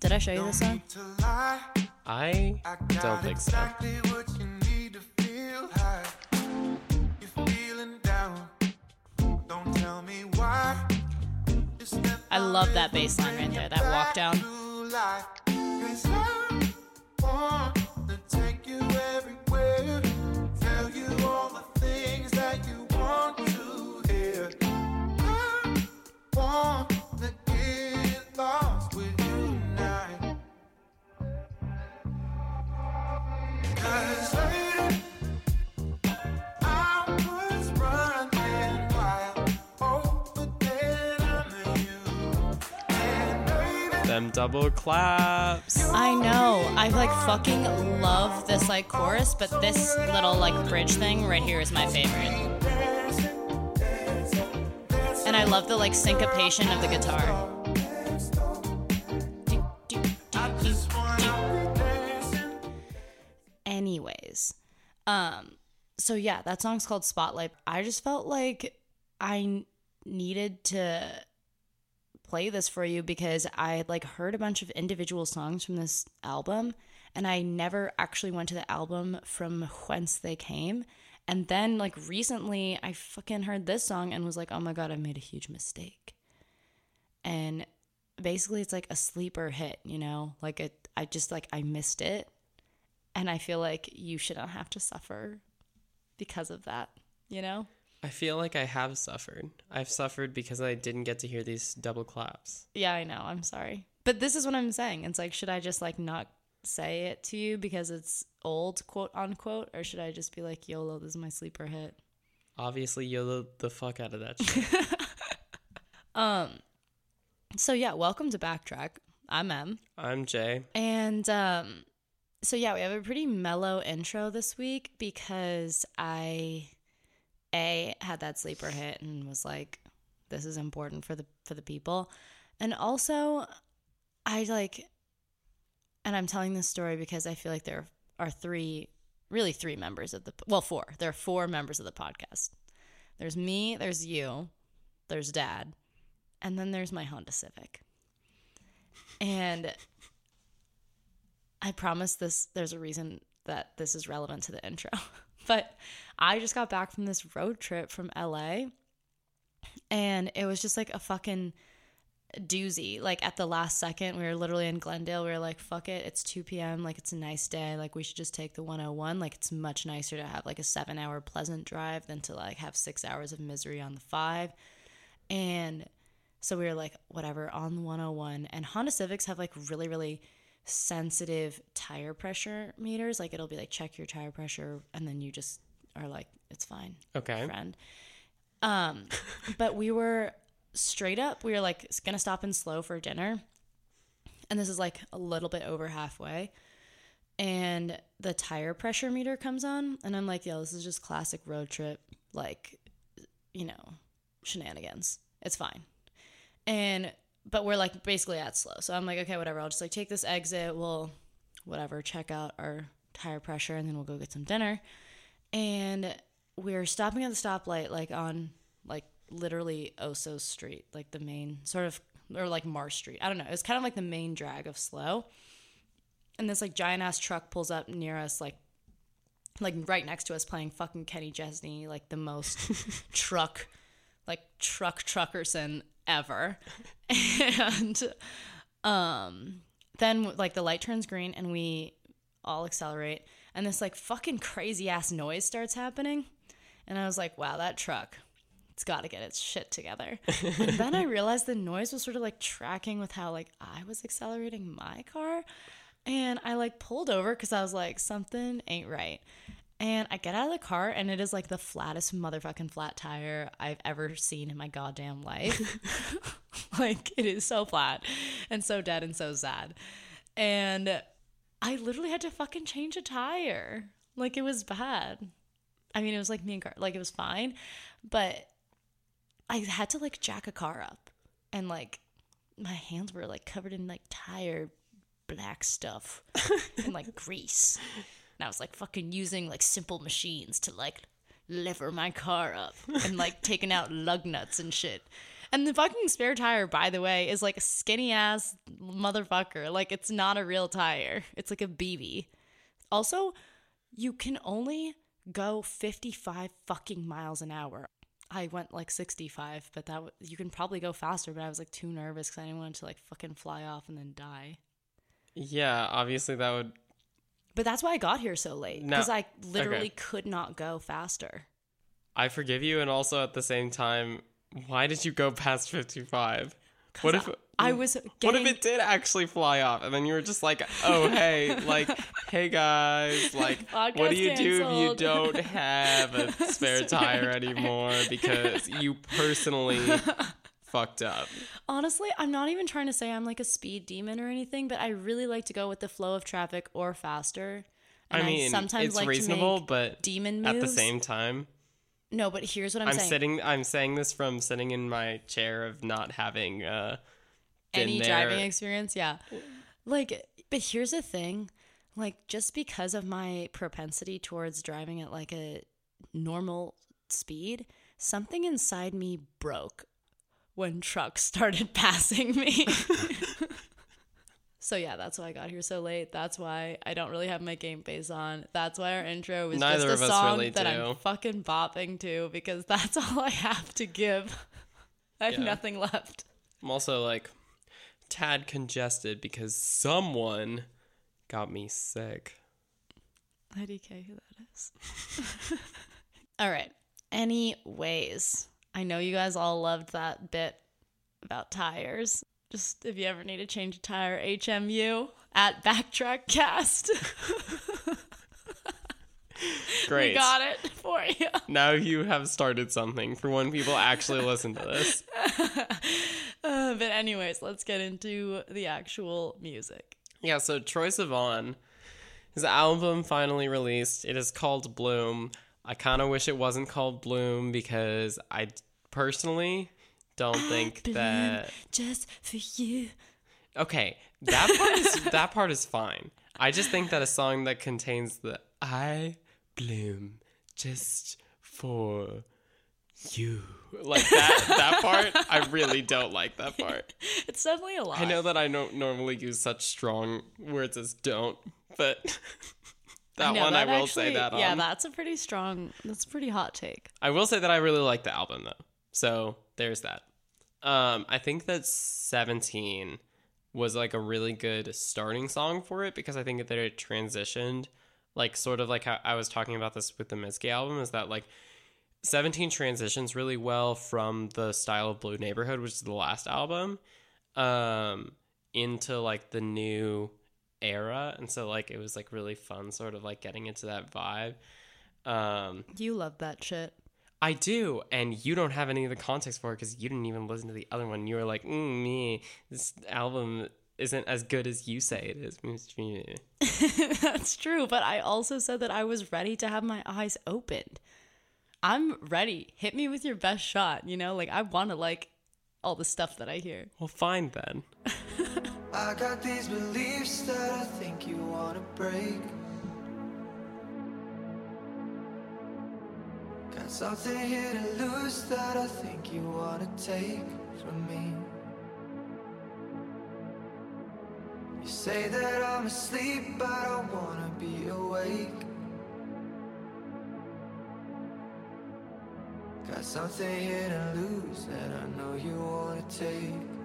Did I show you this Don't song? need to lie. I I don't think so. exactly what you need to feel high. You're feeling down. Don't tell me why. Just let I love that rhythm bass line right there, that walk down. Them double claps. I know. I like fucking love this like chorus, but this little like bridge thing right here is my favorite. And I love the like syncopation of the guitar. Anyways, um, so yeah, that song's called Spotlight. I just felt like I needed to play this for you because I had like heard a bunch of individual songs from this album and I never actually went to the album from whence they came. And then like recently I fucking heard this song and was like, "Oh my god, I made a huge mistake." And basically it's like a sleeper hit, you know? Like it I just like I missed it. And I feel like you shouldn't have to suffer because of that, you know? I feel like I have suffered. I've suffered because I didn't get to hear these double claps. Yeah, I know. I'm sorry. But this is what I'm saying. It's like, should I just like not say it to you because it's old, quote unquote, or should I just be like, YOLO, this is my sleeper hit? Obviously, YOLO the fuck out of that shit. So yeah, welcome to Backtrack. I'm Em. I'm Jay. And um so yeah, we have a pretty mellow intro this week because I A had that sleeper hit and was like, this is important for the for the people. And also I like and I'm telling this story because I feel like there are three really three members of the well, four. There are four members of the podcast. There's me, there's you, there's dad, and then there's my Honda Civic. And I promise this there's a reason that this is relevant to the intro. but I just got back from this road trip from LA and it was just like a fucking doozy. Like at the last second, we were literally in Glendale. We were like, fuck it, it's 2 p.m. Like it's a nice day. Like we should just take the 101. Like it's much nicer to have like a seven hour pleasant drive than to like have six hours of misery on the five. And so we were like, whatever, on the 101. And Honda Civics have like really, really sensitive tire pressure meters. Like it'll be like, check your tire pressure. And then you just are like, it's fine, Okay. friend. Um, but we were straight up, we were like gonna stop and SLO for dinner. And this is like a little bit over halfway. And the tire pressure meter comes on. And I'm like, yo, this is just classic road trip, like, you know, shenanigans. It's fine. And but we're like basically at SLO. So I'm like, okay, whatever. I'll just like take this exit. We'll whatever, check out our tire pressure and then we'll go get some dinner. And we're stopping at the stoplight like on like literally Osos Street, like the main sort of or like Marsh Street. I don't know. It's kind of like the main drag of SLO. And this like giant ass truck pulls up near us like like right next to us playing fucking Kenny Chesney, like the most truck like truck truckerson ever. and um then like the light turns green and we all accelerate and this like fucking crazy ass noise starts happening. And I was like, wow, that truck it's got to get its shit together. and then I realized the noise was sort of like tracking with how like I was accelerating my car. And I like pulled over because I was like, something ain't right. And I get out of the car and it is like the flattest motherfucking flat tire I've ever seen in my goddamn life. like it is so flat and so dead and so sad. And I literally had to fucking change a tire. Like it was bad. I mean, it was like me and car, like it was fine, but I had to like jack a car up and like my hands were like covered in like tire black stuff and like grease. And I was like fucking using like simple machines to like lever my car up and like taking out lug nuts and shit. And the fucking spare tire, by the way, is like a skinny ass motherfucker. Like it's not a real tire. It's like a BB. Also, you can only go 55 fucking miles an hour. I went like 65, but that w- you can probably go faster, but I was like too nervous cuz I didn't want to like fucking fly off and then die. Yeah, obviously that would. But that's why I got here so late No. cuz I literally Okay. could not go faster. I forgive you, and also at the same time, why did you go past 55? What if. I was What if it did actually fly off, and then you were just like, "Oh, hey, like, hey guys, like, what do you do if you don't have a spare tire anymore because you personally fucked up?" Honestly, I'm not even trying to say I'm like a speed demon or anything, but I really like to go with the flow of traffic or faster. And I mean, sometimes it's like reasonable, but demon at the same time, No, but here's what I'm, I'm saying. sitting. I'm saying this from sitting in my chair of not having uh, Any there. driving experience, yeah. Like, but here's the thing, like just because of my propensity towards driving at like a normal speed, something inside me broke when trucks started passing me. So yeah, that's why I got here so late. That's why I don't really have my game face on. That's why our intro was Neither just a song really that do. I'm fucking bopping to because that's all I have to give. I have Yeah. nothing left. I'm also like tad congested because someone got me sick. IDK, who that is. all right. Anyways, I know you guys all loved that bit about tires. Just if you ever need to change a tire, HMU at Backtrack Cast. Great. we got it for you. Now you have started something for when people actually listen to this. Uh, but anyways, let's get into the actual music. Yeah, so Troye Sivan, his album finally released. It is called Bloom. I kind of wish it wasn't called Bloom because I personally don't think that. Just for you. Okay, that part is that part is fine. I just think that a song that contains the I bloom just for you like that that part I really don't like that part. It's definitely a lot. I know that I don't normally use such strong words as don't, but that I one that I will actually- say that on. Yeah, that's a pretty strong. That's a pretty hot take. I will say that I really like the album though. So there's that. Um, I think that 17 was like a really good starting song for it because I think that it transitioned, like sort of like how I was talking about this with the Mitski album, is that like 17 transitions really well from the style of Blue Neighborhood, which is the last album, um, into like the new era. And so like it was like really fun, sort of like getting into that vibe. Um, You love that shit. I do, and you don't have any of the context for it because you didn't even listen to the other one. You were like, mm, "Me, this album isn't as good as you say it is." that's true, but I also said that I was ready to have my eyes opened. I'm ready. Hit me with your best shot. You know, like I want to like all the stuff that I hear. Well, fine then. I got these beliefs that I think you wanna break. Got something here to lose that I think you wanna take from me. You say that I'm asleep, but I wanna be awake. Got something here to lose that I know you wanna take.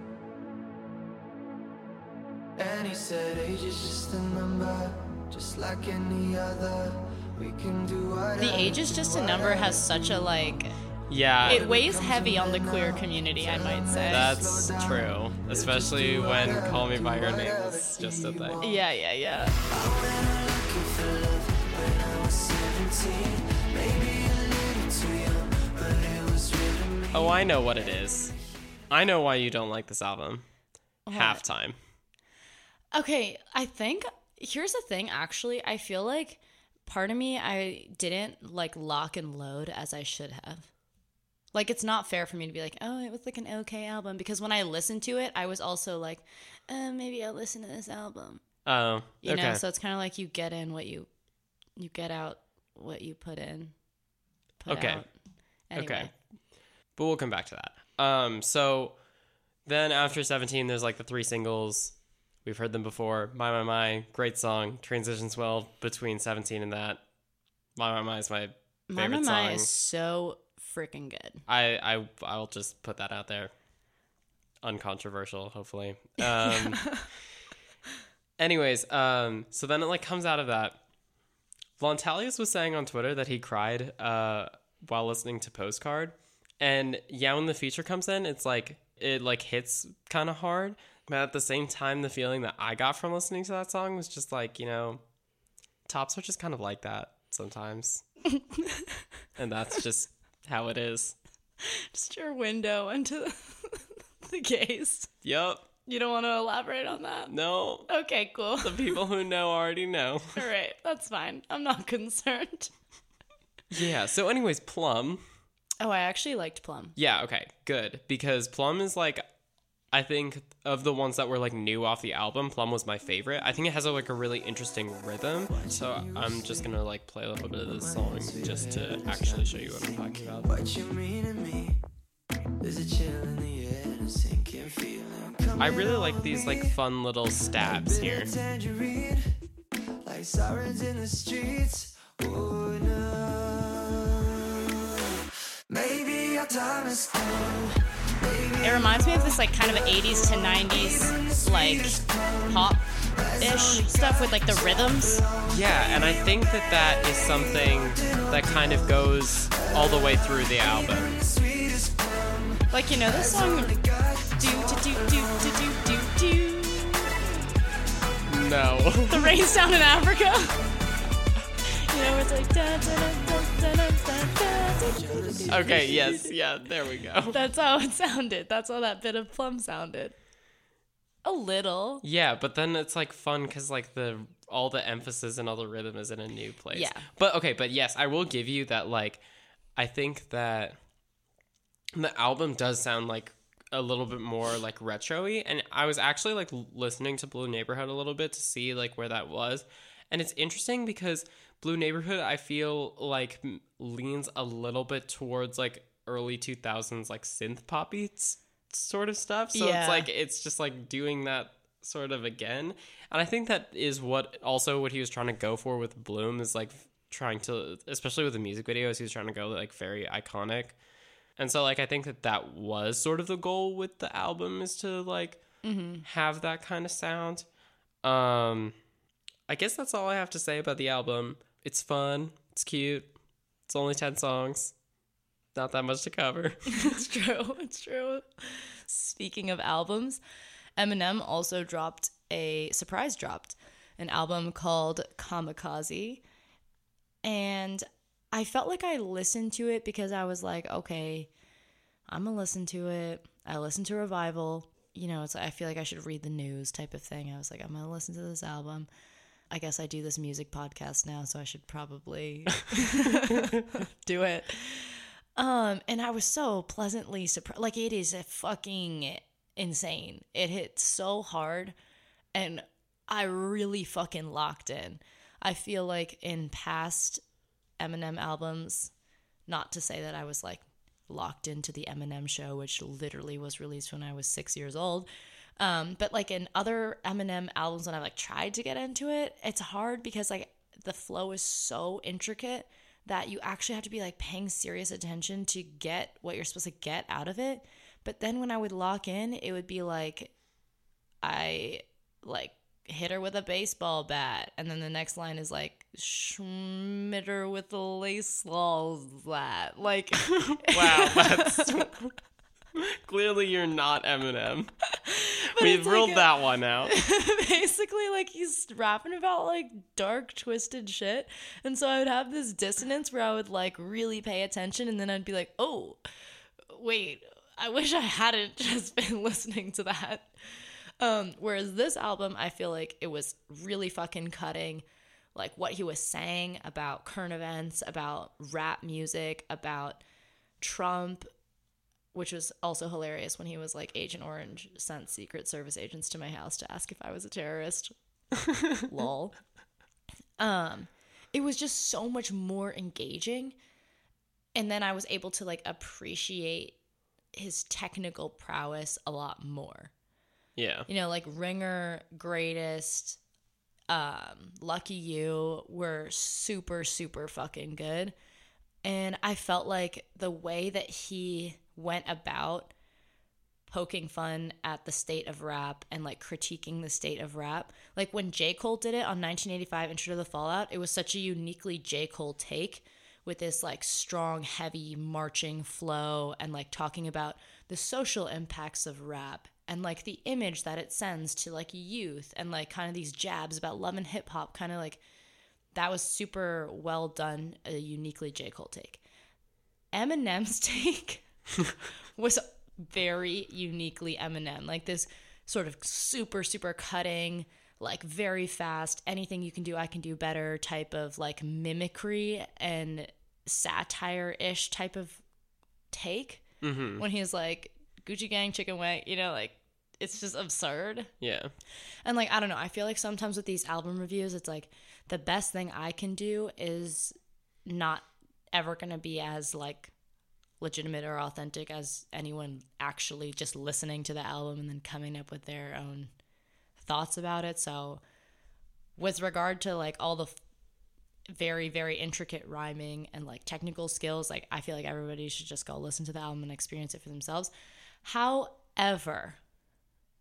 And he said age is just a number, just like any other. We can do whatever. The age is just a number has such a like. Yeah, It weighs heavy on the queer community, I might say. that's true. Especially when "Call Me by Your Name" is just a thing. yeah, yeah, yeah. Oh, I know what it is. I know why you don't like this album. Halftime. Okay, I think here's the thing actually. I feel like part of me I didn't like lock and load as I should have. Like it's not fair for me to be like, "Oh, it was like an okay album" because when I listened to it, I was also like, uh, maybe I'll listen to this album. Oh, You okay. know, so it's kind of like you get in what you you get out what you put in. Put Okay. Anyway. Okay. But we'll come back to that. Um, so then after 17, there's like the three singles. We've heard them before. My My My, great song. Transitions well between 17 and that. My My My is my My favorite My My song. is so freaking good. I, I I'll just put that out there. Uncontroversial, hopefully. Um, anyways, um, so then it like comes out of that. Lontalius was saying on Twitter that he cried uh, while listening to Postcard, and yeah, when the feature comes in, it's like it like hits kind of hard. But at the same time, the feeling that I got from listening to that song was just like you know, tops are just kind of like that sometimes, and that's just how it is. Just your window into the, gays. Yep. You don't want to elaborate on that? No. Okay, cool. The people who know already know. All right, that's fine. I'm not concerned. Yeah. So, anyways, Plum. Oh, I actually liked Plum. Yeah. Okay. Good. Because Plum is like, I think of the ones that were like new off the album, Plum was my favorite. I think it has a, like a really interesting rhythm. So I'm just gonna like play a little bit of this song just to actually show you what I'm talking about. What you mean to me? There's a chill in the air, a sinking feeling. I really like these like fun little stabs here. like sirens in the streets. Oh no. Maybe our time is. It reminds me of this like kind of 80s to 90s like pop ish stuff with like the rhythms. Yeah, and I think that that is something that kind of goes all the way through the album. Like you know this song do do do do do do do. No. the rain sound in Africa. you know it's like da da da da okay. Yes. Yeah. There we go. That's how it sounded. That's how that bit of plum sounded. A little. Yeah, but then it's like fun because like the all the emphasis and all the rhythm is in a new place. Yeah. But okay, but yes, I will give you that. Like, I think that the album does sound like a little bit more like retro-y and I was actually like listening to Blue Neighborhood a little bit to see like where that was. And it's interesting because Blue Neighborhood I feel like leans a little bit towards like early 2000s like synth poppy s- sort of stuff. So Yeah. it's like it's just like doing that sort of again. And I think that is what also what he was trying to go for with Bloom is like trying to especially with the music videos he was trying to go like very iconic. And so like I think that that was sort of the goal with the album is to like have that kind of sound. Um I guess that's all I have to say about the album. It's fun, it's cute. It's only 10 songs. Not that much to cover. It's true. It's true. Speaking of albums, Eminem also dropped a surprise dropped an album called Kamikaze. And I felt like I listened to it because I was like, okay, I'm gonna listen to it. I listened to Revival. You know, it's I feel like I should read the news type of thing. I was like, I'm gonna listen to this album. I guess I do this music podcast now, so I should probably do it. Um, and I was so pleasantly surprised. Like it is a fucking insane. It hit so hard, and I really fucking locked in. I feel like in past Eminem albums, not to say that I was like locked into the Eminem show, which literally was released when I was six years old. Um, but like in other Eminem albums, when I've like tried to get into it, it's hard because like the flow is so intricate that you actually have to be like paying serious attention to get what you're supposed to get out of it. But then when I would lock in, it would be like I like hit her with a baseball bat, and then the next line is like schmitt her with a lace that like Wow, that's clearly you're not Eminem. We've ruled like a- that one out. basically like he's rapping about like dark twisted shit and so i would have this dissonance where i would like really pay attention and then i'd be like oh wait i wish i hadn't just been listening to that um whereas this album i feel like it was really fucking cutting like what he was saying about current events about rap music about trump which was also hilarious when he was like Agent Orange sent Secret Service agents to my house to ask if I was a terrorist. Lol. Um, it was just so much more engaging, and then I was able to like appreciate his technical prowess a lot more. Yeah. You know, like Ringer, Greatest, um, Lucky You were super, super fucking good. And I felt like the way that he went about poking fun at the state of rap and like critiquing the state of rap. Like when J. Cole did it on 1985 Intro to the Fall Off, it was such a uniquely J. Cole take with this like strong, heavy marching flow and like talking about the social impacts of rap and like the image that it sends to like youth and like kind of these jabs about love and hip hop, kind of like that was super well done, a uniquely J. Cole take. Eminem's take was very uniquely Eminem, like this sort of super, super cutting, like very fast, anything you can do, I can do better type of like mimicry and satire ish type of take. Mm-hmm. When he's like, Gucci Gang, Chicken Wing, you know, like it's just absurd. Yeah. And like I don't know, I feel like sometimes with these album reviews, it's like the best thing I can do is not ever gonna be as like legitimate or authentic as anyone actually just listening to the album and then coming up with their own thoughts about it. So with regard to like all the f- very very intricate rhyming and like technical skills, like I feel like everybody should just go listen to the album and experience it for themselves. However,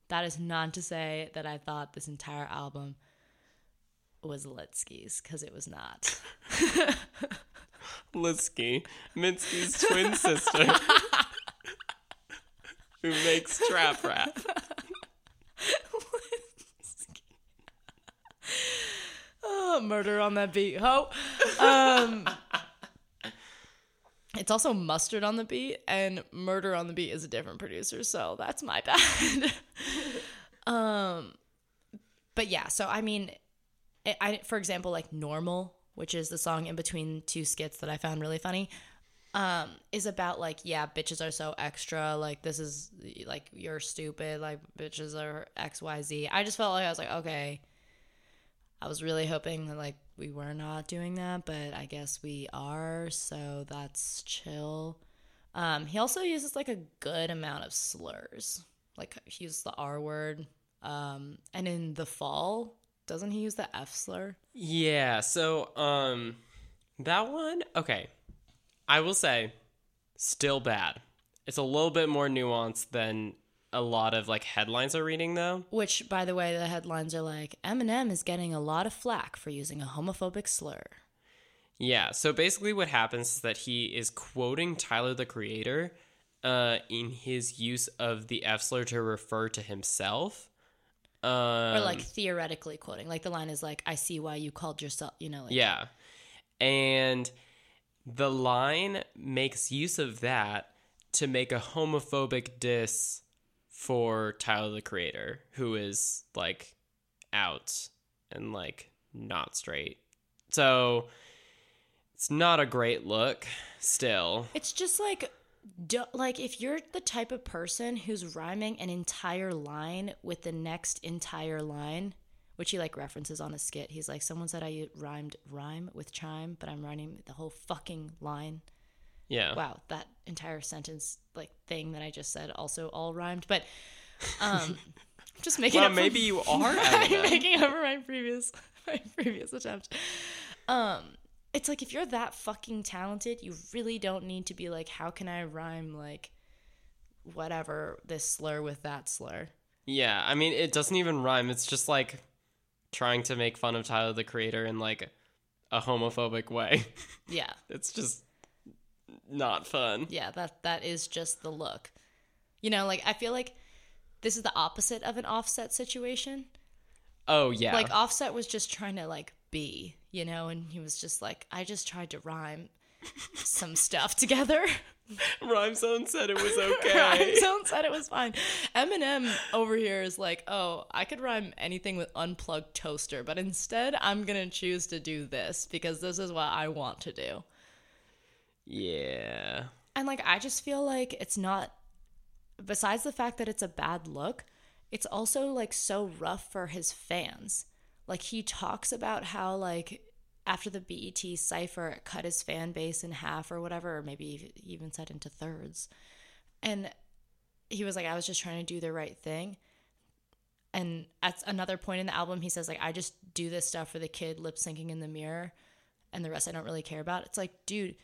that is not to say that I thought this entire album was Litsky's because it was not. Litsky, Minsky's twin sister, who makes trap rap. Oh, murder on that beat, ho. Um, it's also mustard on the beat, and murder on the beat is a different producer, so that's my bad. um, but yeah, so I mean, I, I for example, like normal, which is the song in between two skits that I found really funny. Um, is about like yeah bitches are so extra like this is like you're stupid like bitches are xyz i just felt like i was like okay I was really hoping that like we were not doing that, but I guess we are, so that's chill. Um, he also uses like a good amount of slurs. Like he uses the R word. Um, and in the fall, doesn't he use the F slur? Yeah, so um that one, okay. I will say still bad. It's a little bit more nuanced than a lot of like headlines are reading though. Which, by the way, the headlines are like Eminem is getting a lot of flack for using a homophobic slur. Yeah, so basically what happens is that he is quoting Tyler the Creator uh in his use of the F slur to refer to himself. Um, Or like theoretically quoting. Like the line is like, I see why you called yourself, you know, like Yeah. And the line makes use of that to make a homophobic diss for Tyler the Creator, who is like out and like not straight. So it's not a great look still. It's just like, do, like if you're the type of person who's rhyming an entire line with the next entire line, which he like references on a skit. He's like, someone said I rhymed rhyme with chime, but I'm rhyming the whole fucking line. Yeah. Wow, that entire sentence like thing that I just said also all rhymed, but um, just making Well, up maybe you are making up for my previous my previous attempt. Um, it's like if you're that fucking talented, you really don't need to be like, how can I rhyme like whatever this slur with that slur? Yeah, I mean, it doesn't even rhyme. It's just like trying to make fun of Tyler the Creator in like a homophobic way. Yeah, it's just not fun. yeah, that that is just the look. You know, like I feel like this is the opposite of an offset situation. Oh yeah, Like Offset was just trying to like be, you know, and he was just like, I just tried to rhyme some stuff together. Rhyme Zone said it was okay. Rhyme Zone said it was fine. Eminem over here is like, oh, I could rhyme anything with unplugged toaster, but instead I'm gonna choose to do this because this is what I want to do. yeah, And like I just feel like it's not besides the fact that it's a bad look, it's also like so rough for his fans. Like he talks about how like after the BET cipher cut his fan base in half or whatever, or maybe even said into thirds. And he was like, I was just trying to do the right thing. And at another point in the album, he says, like, I just do this stuff for the kid lip syncing in the mirror and the rest I don't really care about. It's like, dude,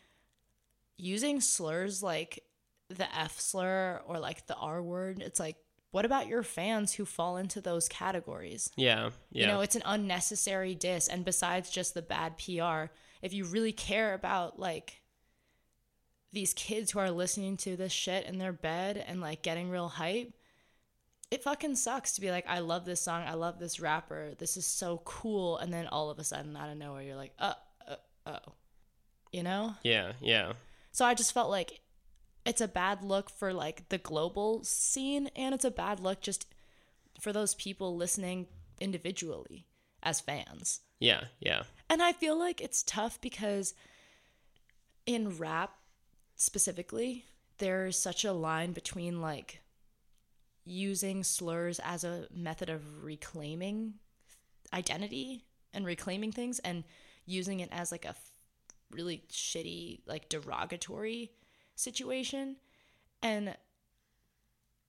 using slurs like the F slur or like the R word, it's like, what about your fans who fall into those categories? Yeah. Yeah. You know, it's an unnecessary diss. And besides just the bad PR, if you really care about like these kids who are listening to this shit in their bed and like getting real hype, it fucking sucks to be like, I love this song, I love this rapper, this is so cool, and then all of a sudden out of nowhere you're like, uh, uh oh, you know? yeah. Yeah. So I just felt like it's a bad look for like the global scene and it's a bad look just for those people listening individually as fans. Yeah. Yeah. And I feel like it's tough because in rap specifically, there's such a line between like using slurs as a method of reclaiming identity and reclaiming things and using it as like a really shitty like derogatory situation. And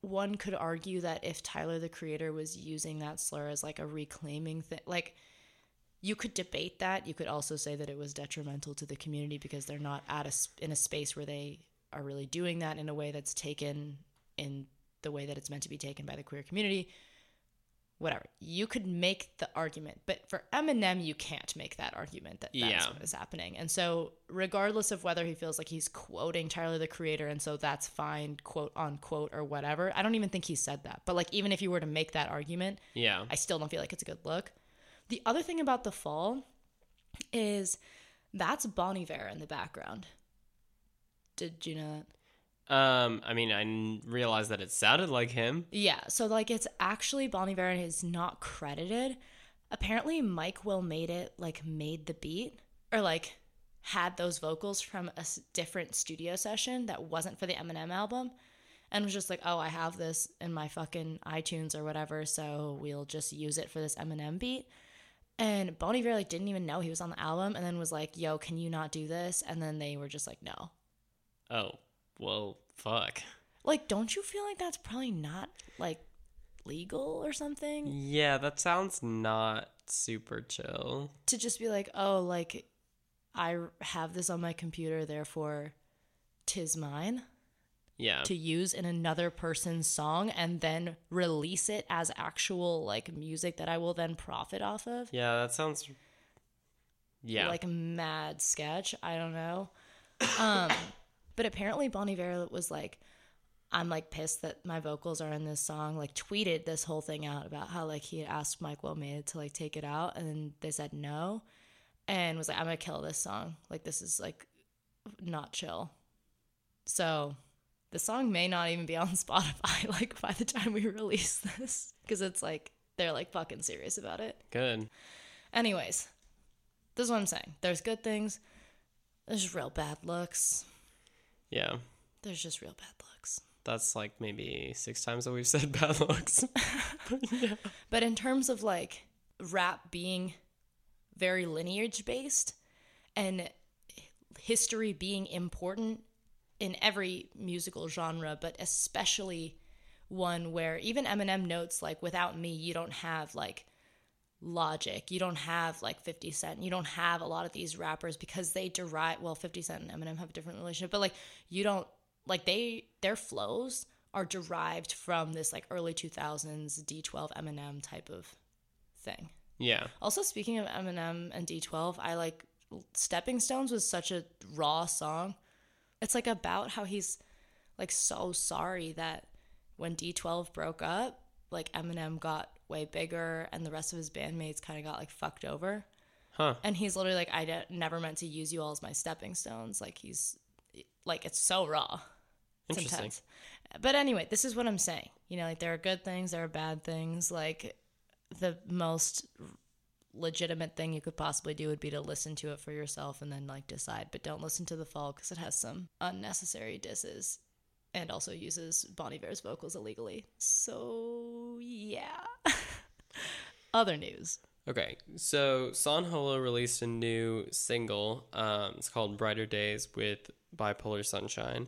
one could argue that if Tyler the creator was using that slur as like a reclaiming thing like you could debate that. You could also say that it was detrimental to the community because they're not at a in a space where they are really doing that in a way that's taken in the way that it's meant to be taken by the queer community whatever you could make the argument but for eminem you can't make that argument that that's Yeah. what is happening and so regardless of whether he feels like he's quoting tyler the creator and so that's fine quote unquote or whatever i don't even think he said that but like even if you were to make that argument Yeah. I still don't feel like it's a good look. The other thing about the fall is that's Bon Iver in the background. Did you know that? Um. I mean, I realized that it sounded like him. Yeah, so like it's actually Bon Iver and is not credited. Apparently Mike Will made it like made the beat or like had those vocals from a s- different studio session that wasn't for the Eminem album and was just like, "Oh, I have this in my fucking iTunes or whatever, so we'll just use it for this Eminem beat." And Bon Iver like didn't even know he was on the album and then was like, "Yo, can you not do this?" And then they were just like, "No." Oh. Well. Fuck. Like, don't you feel like that's probably not like legal or something? Yeah. That sounds not super chill. to just be like, oh, like I have this on my computer, therefore tis mine Yeah. to use in another person's song and then release it as actual like music that I will then profit off of. Yeah. That sounds. Yeah. Like a mad sketch. I don't know. Um, but apparently Bon Iver was like, I'm like pissed that my vocals are in this song. Like tweeted this whole thing out about how like he had asked Mike Will Made to like take it out, and they said no, and was like, I'm gonna kill this song. Like this is like not chill. So the song may not even be on Spotify like by the time we release this because it's like they're like fucking serious about it. Good. Anyways, this is what I'm saying. There's good things. There's real bad looks. Yeah. There's just real bad looks. That's like maybe six times that we've said bad looks. But in terms of like rap being very lineage based and history being important in every musical genre, but especially one where even Eminem notes like without me you don't have like logic. You don't have like 50 cent. You don't have a lot of these rappers because they derive well 50 cent and eminem have a different relationship but like you don't like they their flows are derived from this like early 2000s d12 eminem type of thing. Yeah. also speaking of eminem and d12 i like stepping stones was such a raw song. It's like about how he's like so sorry that when d12 broke up like eminem got way bigger and the rest of his bandmates kind of got like fucked over. Huh. and he's literally like i de- never meant to use you all as my stepping stones. Like he's like it's so raw. It's Interesting. intense. But anyway this is what i'm saying. You know like there are good things there are bad things. Like the most legitimate thing you could possibly do would be to listen to it for yourself and then like decide. But don't listen to the fall because it has some unnecessary disses and also uses Bon Iver's vocals illegally. So yeah. Other news. Okay, so San Holo released a new single. Um, it's called "Brighter Days" with Bipolar Sunshine,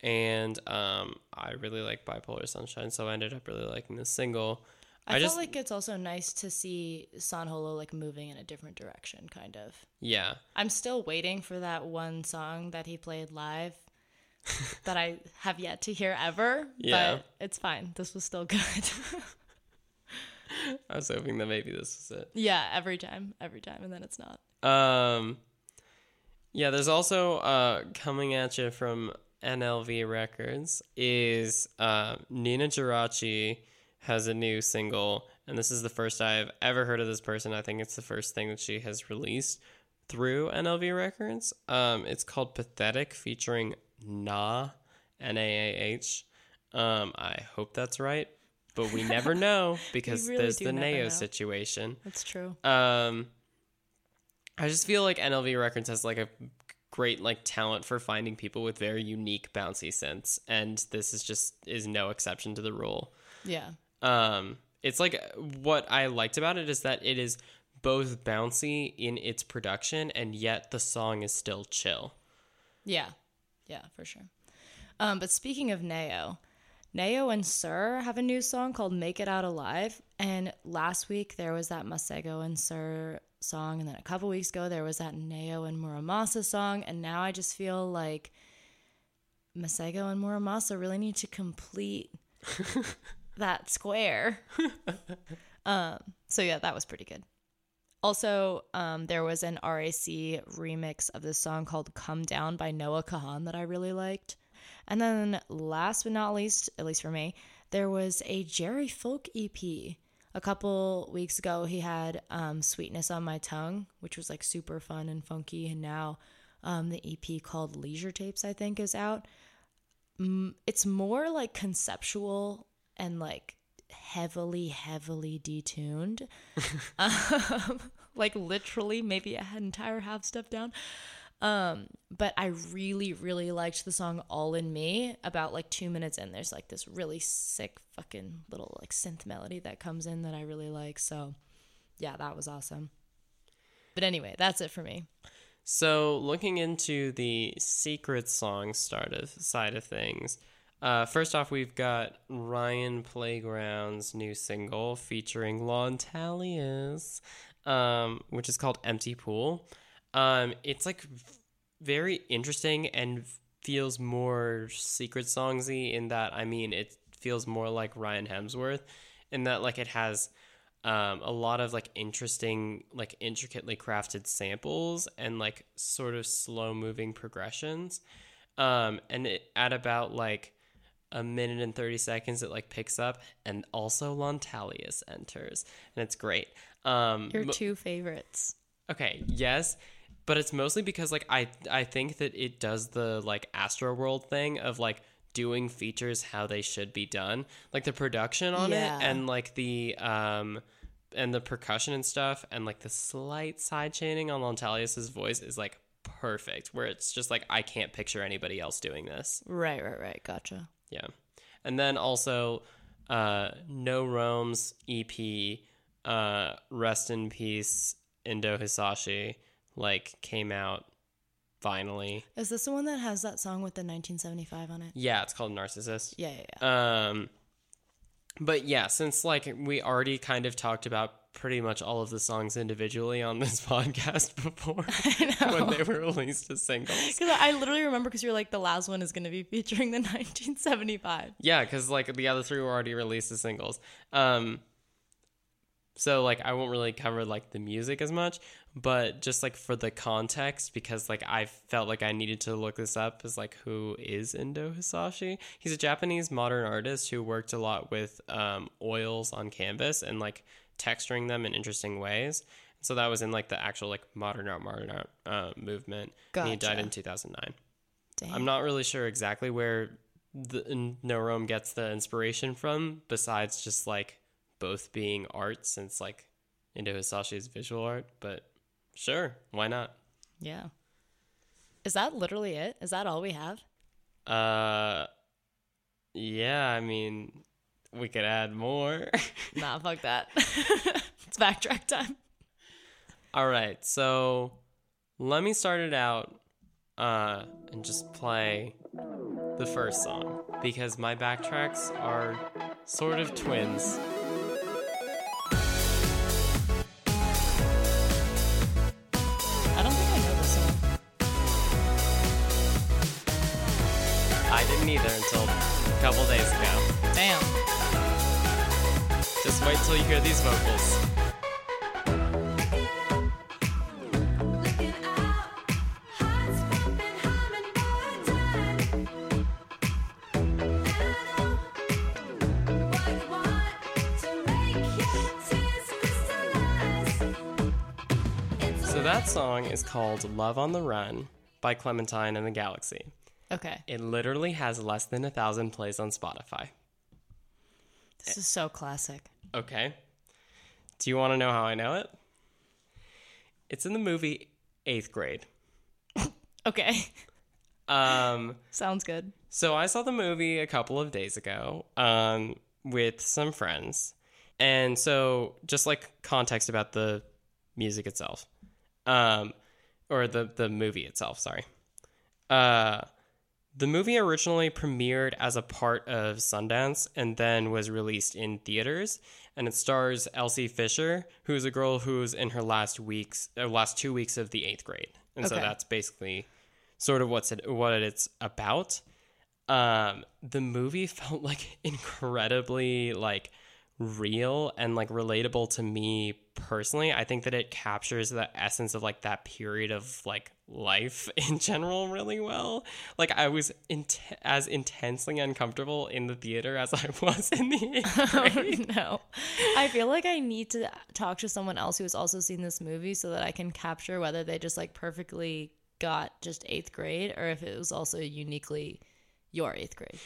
and um, I really like Bipolar Sunshine, so I ended up really liking this single. I, I just like it's also nice to see San Holo like moving in a different direction, kind of. yeah, I'm still waiting for that one song that he played live that I have yet to hear ever. Yeah. But it's fine. This was still good. I was hoping that maybe this was it. yeah, every time, every time, and then it's not. Um, yeah, there's also uh coming at you from NLV Records is uh Nina Girachi has a new single, and this is the first I've ever heard of this person. I think it's the first thing that she has released through NLV Records. Um, it's called Pathetic, featuring Nah, N A A H. Um, I hope that's right, but we never know because really there's the Neo know. situation. That's true. Um, I just feel like NLV Records has like a great like talent for finding people with very unique bouncy synths, and this is just is no exception to the rule. Yeah. Um, it's like what I liked about it is that it is both bouncy in its production, and yet the song is still chill. Yeah. Yeah, for sure. Um, but speaking of Neo, Neo and Sir have a new song called Make It Out Alive. And last week there was that Masego and Sir song. And then a couple weeks ago there was that Neo and Mura Masa song. And now I just feel like Masego and Mura Masa really need to complete that square. um, so yeah, that was pretty good. Also, um, there was an RAC remix of this song called Come Down by Noah Kahan that I really liked. And then last but not least, at least for me, there was a Jerry Folk EP. A couple weeks ago, he had um, Sweetness on My Tongue, which was like super fun and funky. And now um, the EP called Leisure Tapes, I think, is out. It's more like conceptual and like heavily, heavily detuned um, like literally maybe an entire half step down. Um but i really really liked the song all in me about like two minutes in there's like this really sick fucking little like synth melody that comes in that i really like so yeah that was awesome. But anyway that's it for me. So, looking into the secret song start of, side of things, uh, first off, we've got Ryan Playground's new single featuring Lontalius, um, which is called Empty Pool. Um, it's like very interesting and feels more secret songsy in that, I mean, it feels more like Ryan Hemsworth in that, like, it has um, a lot of like interesting, like intricately crafted samples and like sort of slow moving progressions. Um, and it, at about like a minute and 30 seconds, it like picks up and also Lontalius enters and it's great. Um, your two favorites Okay, yes, but it's mostly because like I I think that it does the like Astro World thing of like doing features how they should be done. Like the production on Yeah. it and like the um and the percussion and stuff and like the slight side chaining on Lontalius's voice is like perfect where it's just like I can't picture anybody else doing this. right right right gotcha Yeah. And then also uh No Rome's EP uh Rest in Peace Indo Hisashi like came out finally. is this the one that has that song with the 1975 on it Yeah, it's called Narcissist. yeah yeah, yeah. Um but yeah, since like we already kind of talked about pretty much all of the songs individually on this podcast before when they were released as singles. Because I literally remember because you're like the last one is going to be featuring the 1975. Yeah, because like the other three were already released as singles. Um, so like I won't really cover like the music as much, but just like for the context, because like I felt like I needed to look this up as like who is Indo Hisashi. He's a Japanese modern artist who worked a lot with um, oils on canvas and like texturing them in interesting ways. So that was in like the actual like modern art modern art uh, movement. And he died in 2009. Damn. I'm not really sure exactly where the No Rome gets the inspiration from, besides just like both being art, since like Indo Hisashi is visual art. But sure, why not? Yeah. Is that literally it? Is that all we have? Uh, yeah. I mean, we could add more. nah, fuck that. it's backtrack time. All right, so let me start it out uh, and just play the first song because my backtracks are sort of twins. Couple days ago. Damn. Just wait till you hear these vocals. Looking out, hearts pumping, humming for time. And I know what you want to make your tears crystallize. It's So that song is called Love on the Run by Clementine and the Galaxy. Okay. It literally has less than a thousand plays on Spotify. This is so classic. Okay. Do you want to know how I know it? It's in the movie Eighth Grade. Okay. Um, Sounds good. so I saw the movie a couple of days ago um, with some friends. And so, just like context about the music itself, um, or the, the movie itself, sorry. Uh, the movie originally premiered as a part of Sundance and then was released in theaters. And it stars Elsie Fisher, who's a girl who's in her last weeks, uh, last two weeks of the eighth grade. And so that's basically sort of what's it, what it's about. Um, the movie felt like incredibly like real and like relatable to me personally. I think that it captures the essence of like that period of like life in general really well. Like I was int- as intensely uncomfortable in the theater as I was in the eighth oh, grade. no. I feel like I need to talk to someone else who has also seen this movie so that I can capture whether they just like perfectly got just eighth grade or if it was also uniquely your eighth grade.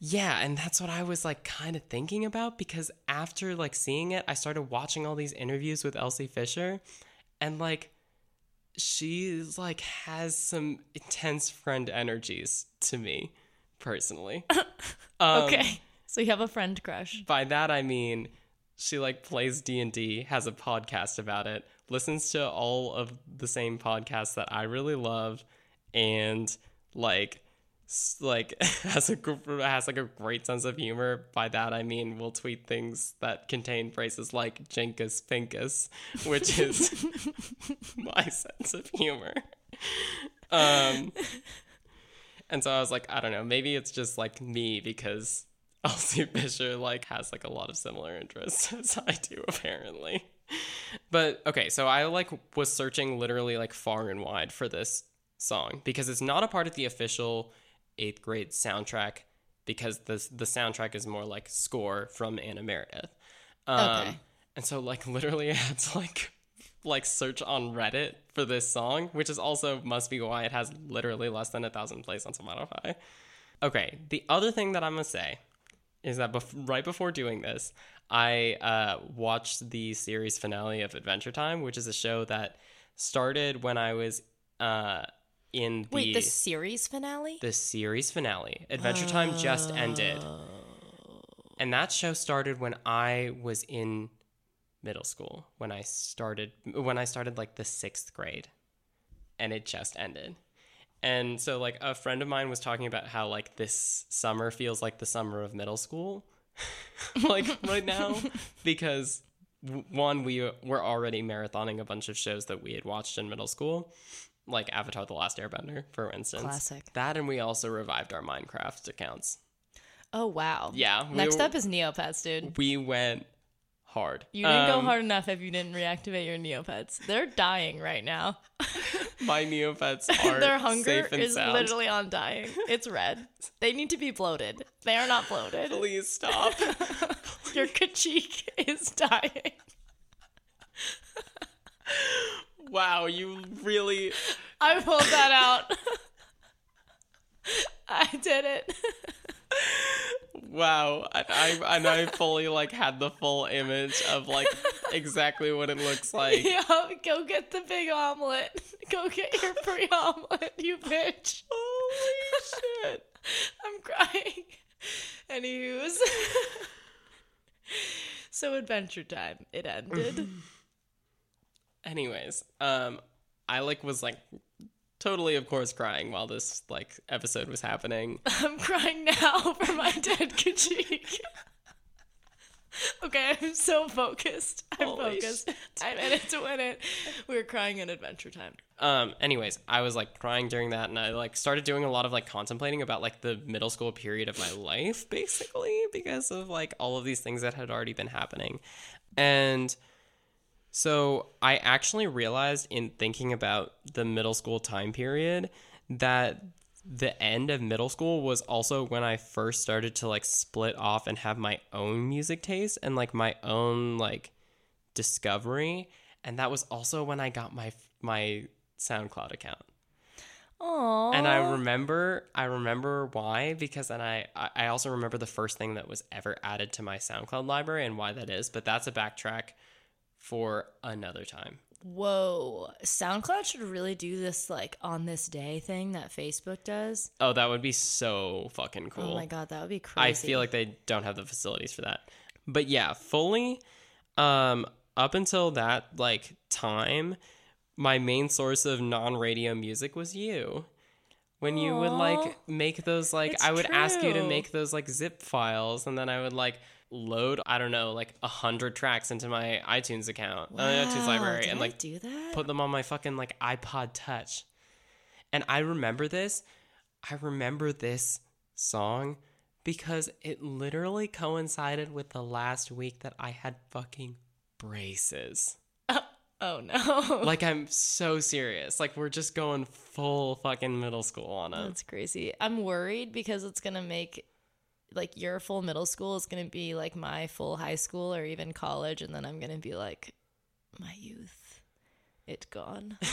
Yeah, and that's what I was like kind of thinking about because after like seeing it, I started watching all these interviews with Elsie Fisher and like she's like has some intense friend energies to me personally. Um, Okay. So you have a friend crush. By that I mean she like plays D&D, has a podcast about it, listens to all of the same podcasts that I really love and like like has a has like a great sense of humor. By that I mean we'll tweet things that contain phrases like Jenkus Pinkus, which is my sense of humor. Um and so I was like, I don't know, maybe it's just like me because Elsie Fisher like has like a lot of similar interests as I do apparently. But okay, so I like was searching literally like far and wide for this song because it's not a part of the official 8th grade soundtrack because the the soundtrack is more like score from Anna Meredith. Um, Okay. And so like literally I had to like like search on Reddit for this song, which is also must be why it has literally less than a thousand plays on Spotify. Okay, the other thing that I'm gonna say is that bef- right before doing this, I uh, watched the series finale of Adventure Time, which is a show that started when I was uh, in the Wait, the series finale? the series finale. Adventure Time just ended. Oh. And that show started when I was in middle school, when I started when I started like the 6th grade. And it just ended. And so like a friend of mine was talking about how like this summer feels like the summer of middle school. like right now because one we were already marathoning a bunch of shows that we had watched in middle school like Avatar the Last Airbender for instance. Classic. That and we also revived our Minecraft accounts. Oh wow. Yeah, we Next were- up is Neopets, dude. We went hard. You didn't go Um, hard enough if you didn't reactivate your Neopets. They're dying right now. My Neopets are Their hunger is sound. literally on dying. It's red. They need to be bloated. They are not bloated. Please stop. Your Kacheek is dying. Wow, you really I pulled that out. I did it. wow. I, I and I fully like had the full image of like exactly what it looks like. Yo, go get the big omelet. Go get your pre omelet, you bitch. Holy shit. I'm crying. Anywho's. so adventure time. It ended. Anyways, um, I like was like totally, of course, crying while this like episode was happening. I'm crying now for my dead Kacheek. okay, I'm so focused. I'm Holy focused. I'm in it to win it. We were crying in Adventure Time. Um, anyways, I was like crying during that, and I like started doing a lot of like contemplating about like the middle school period of my life, basically, because of like all of these things that had already been happening. And so I actually realized in thinking about the middle school time period that the end of middle school was also when I first started to like split off and have my own music taste and like my own like discovery and that was also when I got my my SoundCloud account. Aww. And I remember I remember why because then I I I also remember the first thing that was ever added to my SoundCloud library and why that is, but that's a backtrack for another time. Whoa. SoundCloud should really do this like on this day thing that Facebook does. Oh, that would be so fucking cool. Oh my god, that would be crazy. I feel like they don't have the facilities for that. But yeah, fully um up until that like time, my main source of non-radio music was you. When you would like make those like It's I would ask you to make those like zip files and then I would like load I don't know like a hundred tracks into my iTunes account, uh, iTunes library and like put them on my fucking like iPod Touch. And I remember this. I remember this song because it literally coincided with the last week that I had fucking braces. oh no. Like I'm so serious. Like we're just going full fucking middle school on it. That's crazy. I'm worried because it's gonna make like your full middle school is gonna be like my full high school or even college, and then I'm gonna be like my youth. It gone.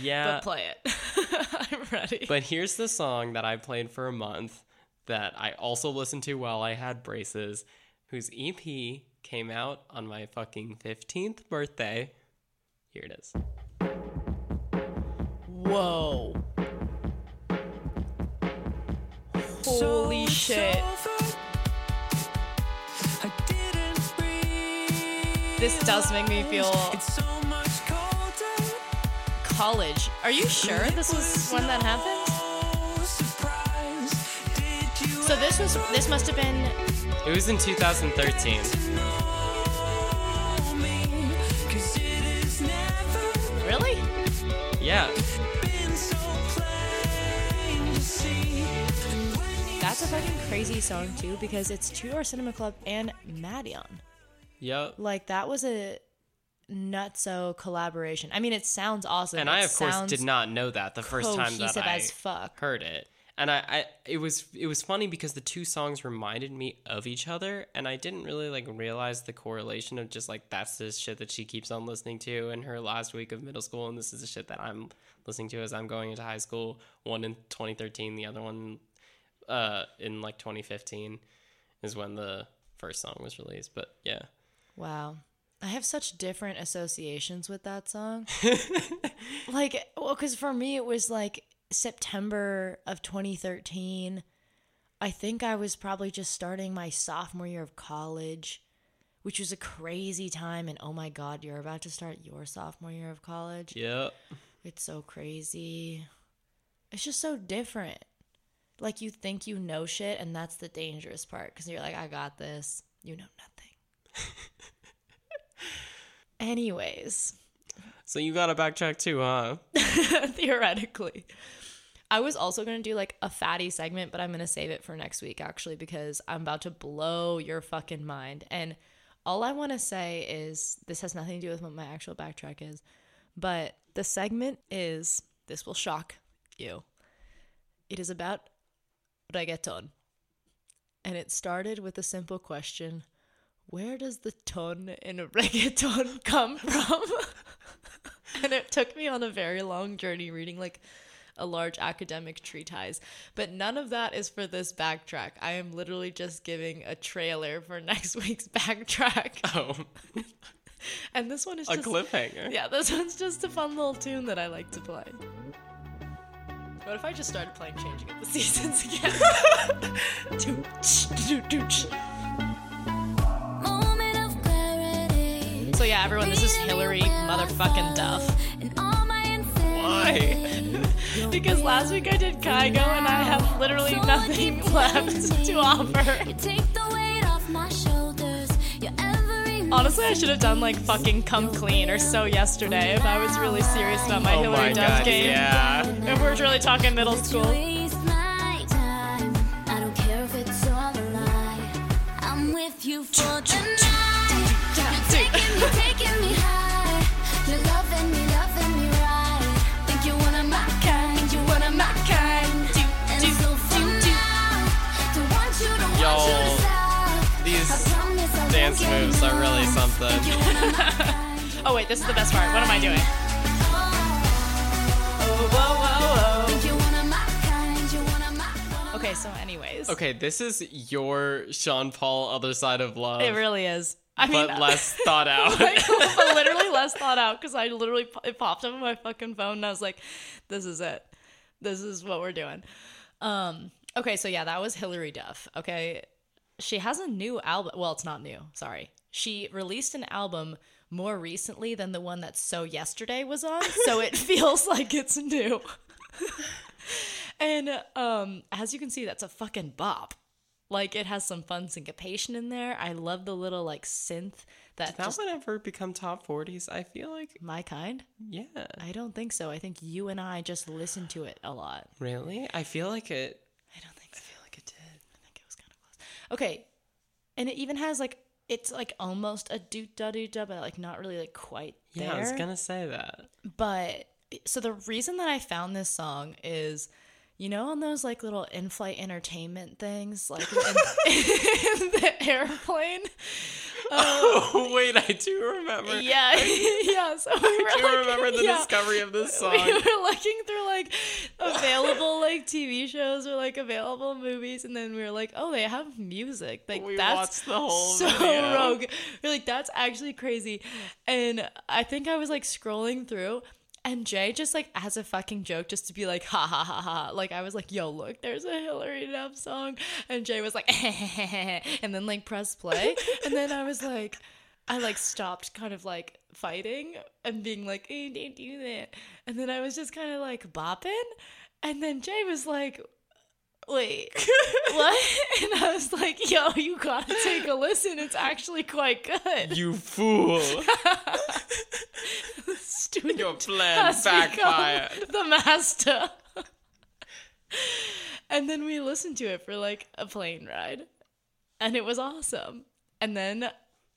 Yeah. but play it. I'm ready. But here's the song that I played for a month that I also listened to while I had braces, whose EP came out on my fucking 15th birthday. Here it is. Whoa. Holy shit. This does make me feel college. Are you sure this was when that happened? So this was this must have been It was in 2013. Fucking crazy song too because it's Two Door Cinema Club and Madeon. Yep. Like that was a nutso collaboration. I mean, it sounds awesome. And It I of course did not know that the first time that I as fuck. heard it. And I, I it was it was funny because the two songs reminded me of each other and I didn't really like realize the correlation of just like that's the shit that she keeps on listening to in her last week of middle school and this is the shit that I'm listening to as I'm going into high school. One in 2013, the other one uh in like 2015 is when the first song was released. But yeah. Wow. I have such different associations with that song. like, well, because for me, it was like September of 2013. I think I was probably just starting my sophomore year of college, which was a crazy time. And oh my God, you're about to start your sophomore year of college. Yep. It's so crazy. It's just so different. Like, you think you know shit, and that's the dangerous part because you're like, I got this. You know nothing. Anyways, So you got to backtrack too, huh? theoretically. I was also going to do like a fatty segment, but I'm going to save it for next week actually because I'm about to blow your fucking mind. And all I want to say is this has nothing to do with what my actual backtrack is, but the segment is this will shock you. It is about reggaeton. And it started with a simple question Where does the ton in reggaeton come from? and it took me on a very long journey reading like a large academic treatise. But none of that is for this backtrack. I am literally just giving a trailer for next week's backtrack. Oh, And this one is a just cliffhanger. Yeah, this one's just a fun little tune that I like to play. What if I just started playing Changing of the Seasons again? Dooch, doo, dooch. Moment of clarity. so So yeah, everyone, this is Hilary motherfucking Duff. And all my insanity. Why? Because last week I did Kygo and I have literally nothing left to offer. You take the weight off my shoulders. You're every Honestly, I should have done like fucking come clean or so yesterday if I was really serious about my Oh Hilary my Duff god, game. yeah. If we're really talking middle school. Waste my time. I don't care if it's all a lie. I'm with you for the night. You're taking me, taking me high. You're loving me, loving me right. Think you're one of my kind. You're one of my kind. And so for now, don't want you, don't want you Y'all. These I promise I won't dance moves are really something. You're one of my kind. Oh wait, this is the best part. What am I doing? Okay, so anyways. Okay, this is your Sean Paul other side of love. It really is. I mean, less thought out. like, but literally less thought out because I literally it popped up on my fucking phone and I was like, "This is it. This is what we're doing." Um. Okay, so yeah, that was Hilary Duff. Okay, she has a new album. Well, it's not new. Sorry, she released an album more recently than the one that So Yesterday was on, so it feels like it's new. and um, as you can see, that's a fucking bop. Like it has some fun syncopation in there. I love the little like synth that that just would ever become top 40s? I feel like, my kind. yeah. I don't think so. I think you and I just listen to it a lot. Really? I feel like it. I don't think. I feel like it did. I think it was kind of close. Okay, and it even has like it's like almost a doot da doot da, but like not really like quite there. Yeah, I was gonna say that. But so the reason that I found this song is, you know, on those like little in-flight entertainment things, like in, in the airplane. Oh wait, I do remember. Yeah, yeah. So we were I do like, remember the yeah. discovery of this song. We were looking through like available like TV shows or like available movies, and then we were like, oh, they have music. Like We that's the whole so video. rogue. We're like, that's actually crazy. And I think I was like scrolling through. And Jay just like as a fucking joke, just to be like, ha ha ha ha. Like I was like, yo, look, there's a Hilary Duff song. And Jay was like, and then like press play. And then I was like, I like stopped kind of like fighting and being like, hey, don't do that. And then I was just kind of like bopping. And then Jay was like, wait, what? And I was like, yo, you gotta take a listen. It's actually quite good. You fool! Student Your plan backfired. The master. and then we listened to it for like a plane ride. And it was awesome. And then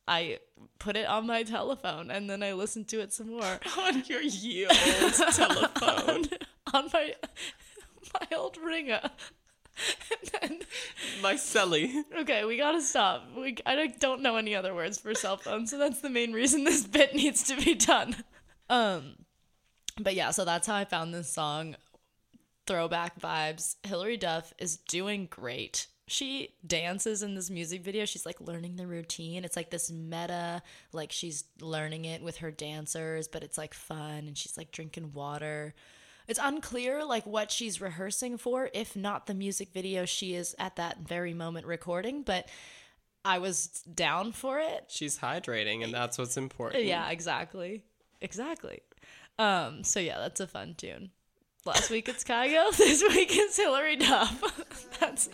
I put it on my telephone and then I listened to it some more. On your ye old telephone. on my my old ringer. My celly. okay, we gotta stop. We, I don't- don't know any other words for cell phone, so that's the main reason this bit needs to be done. Um, but yeah, so that's how I found this song. Throwback vibes. Hilary Duff is doing great. She dances in this music video. She's like learning the routine. It's like this meta, like she's learning it with her dancers, but it's like fun and she's like drinking water. It's unclear like what she's rehearsing for, if not the music video she is at that very moment recording, but I was down for it. She's hydrating, and that's what's important. Yeah, exactly. Exactly. Um, so yeah, that's a fun tune. Last week it's Kygo, this week it's Hilary Duff. that's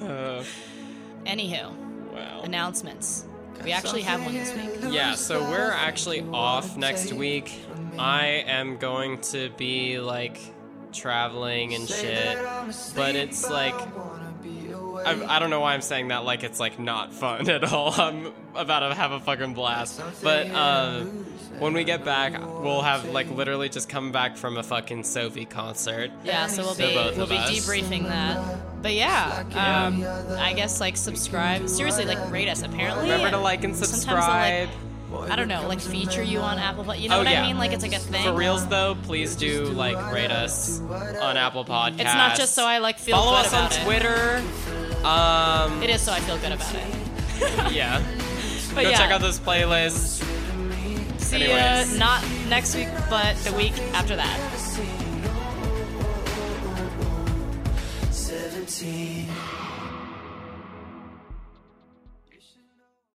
Uh, anywho, wow. announcements. We actually have one this week. Yeah, so we're actually off next week. I am going to be like traveling and shit, but it's like I, I don't know why I'm saying that like it's like not fun at all. I'm about to have a fucking blast. But uh, when we get back, we'll have like literally just come back from a fucking Sophie concert. Yeah, so we'll be we'll be us. debriefing that. But yeah, um, I guess like subscribe. Seriously, like rate us. Apparently, Remember to like and subscribe. I don't know, like feature you on Apple. Pod- You know Oh, what yeah. I mean? Like it's like a thing. For reals though, please do like rate us on Apple Podcasts. It's not just so I like feel follow good us on about it. Twitter. Um, It is so I feel good about it. yeah. But Go yeah, check out those playlists. see anyways. ya not next week, but the week after that. 17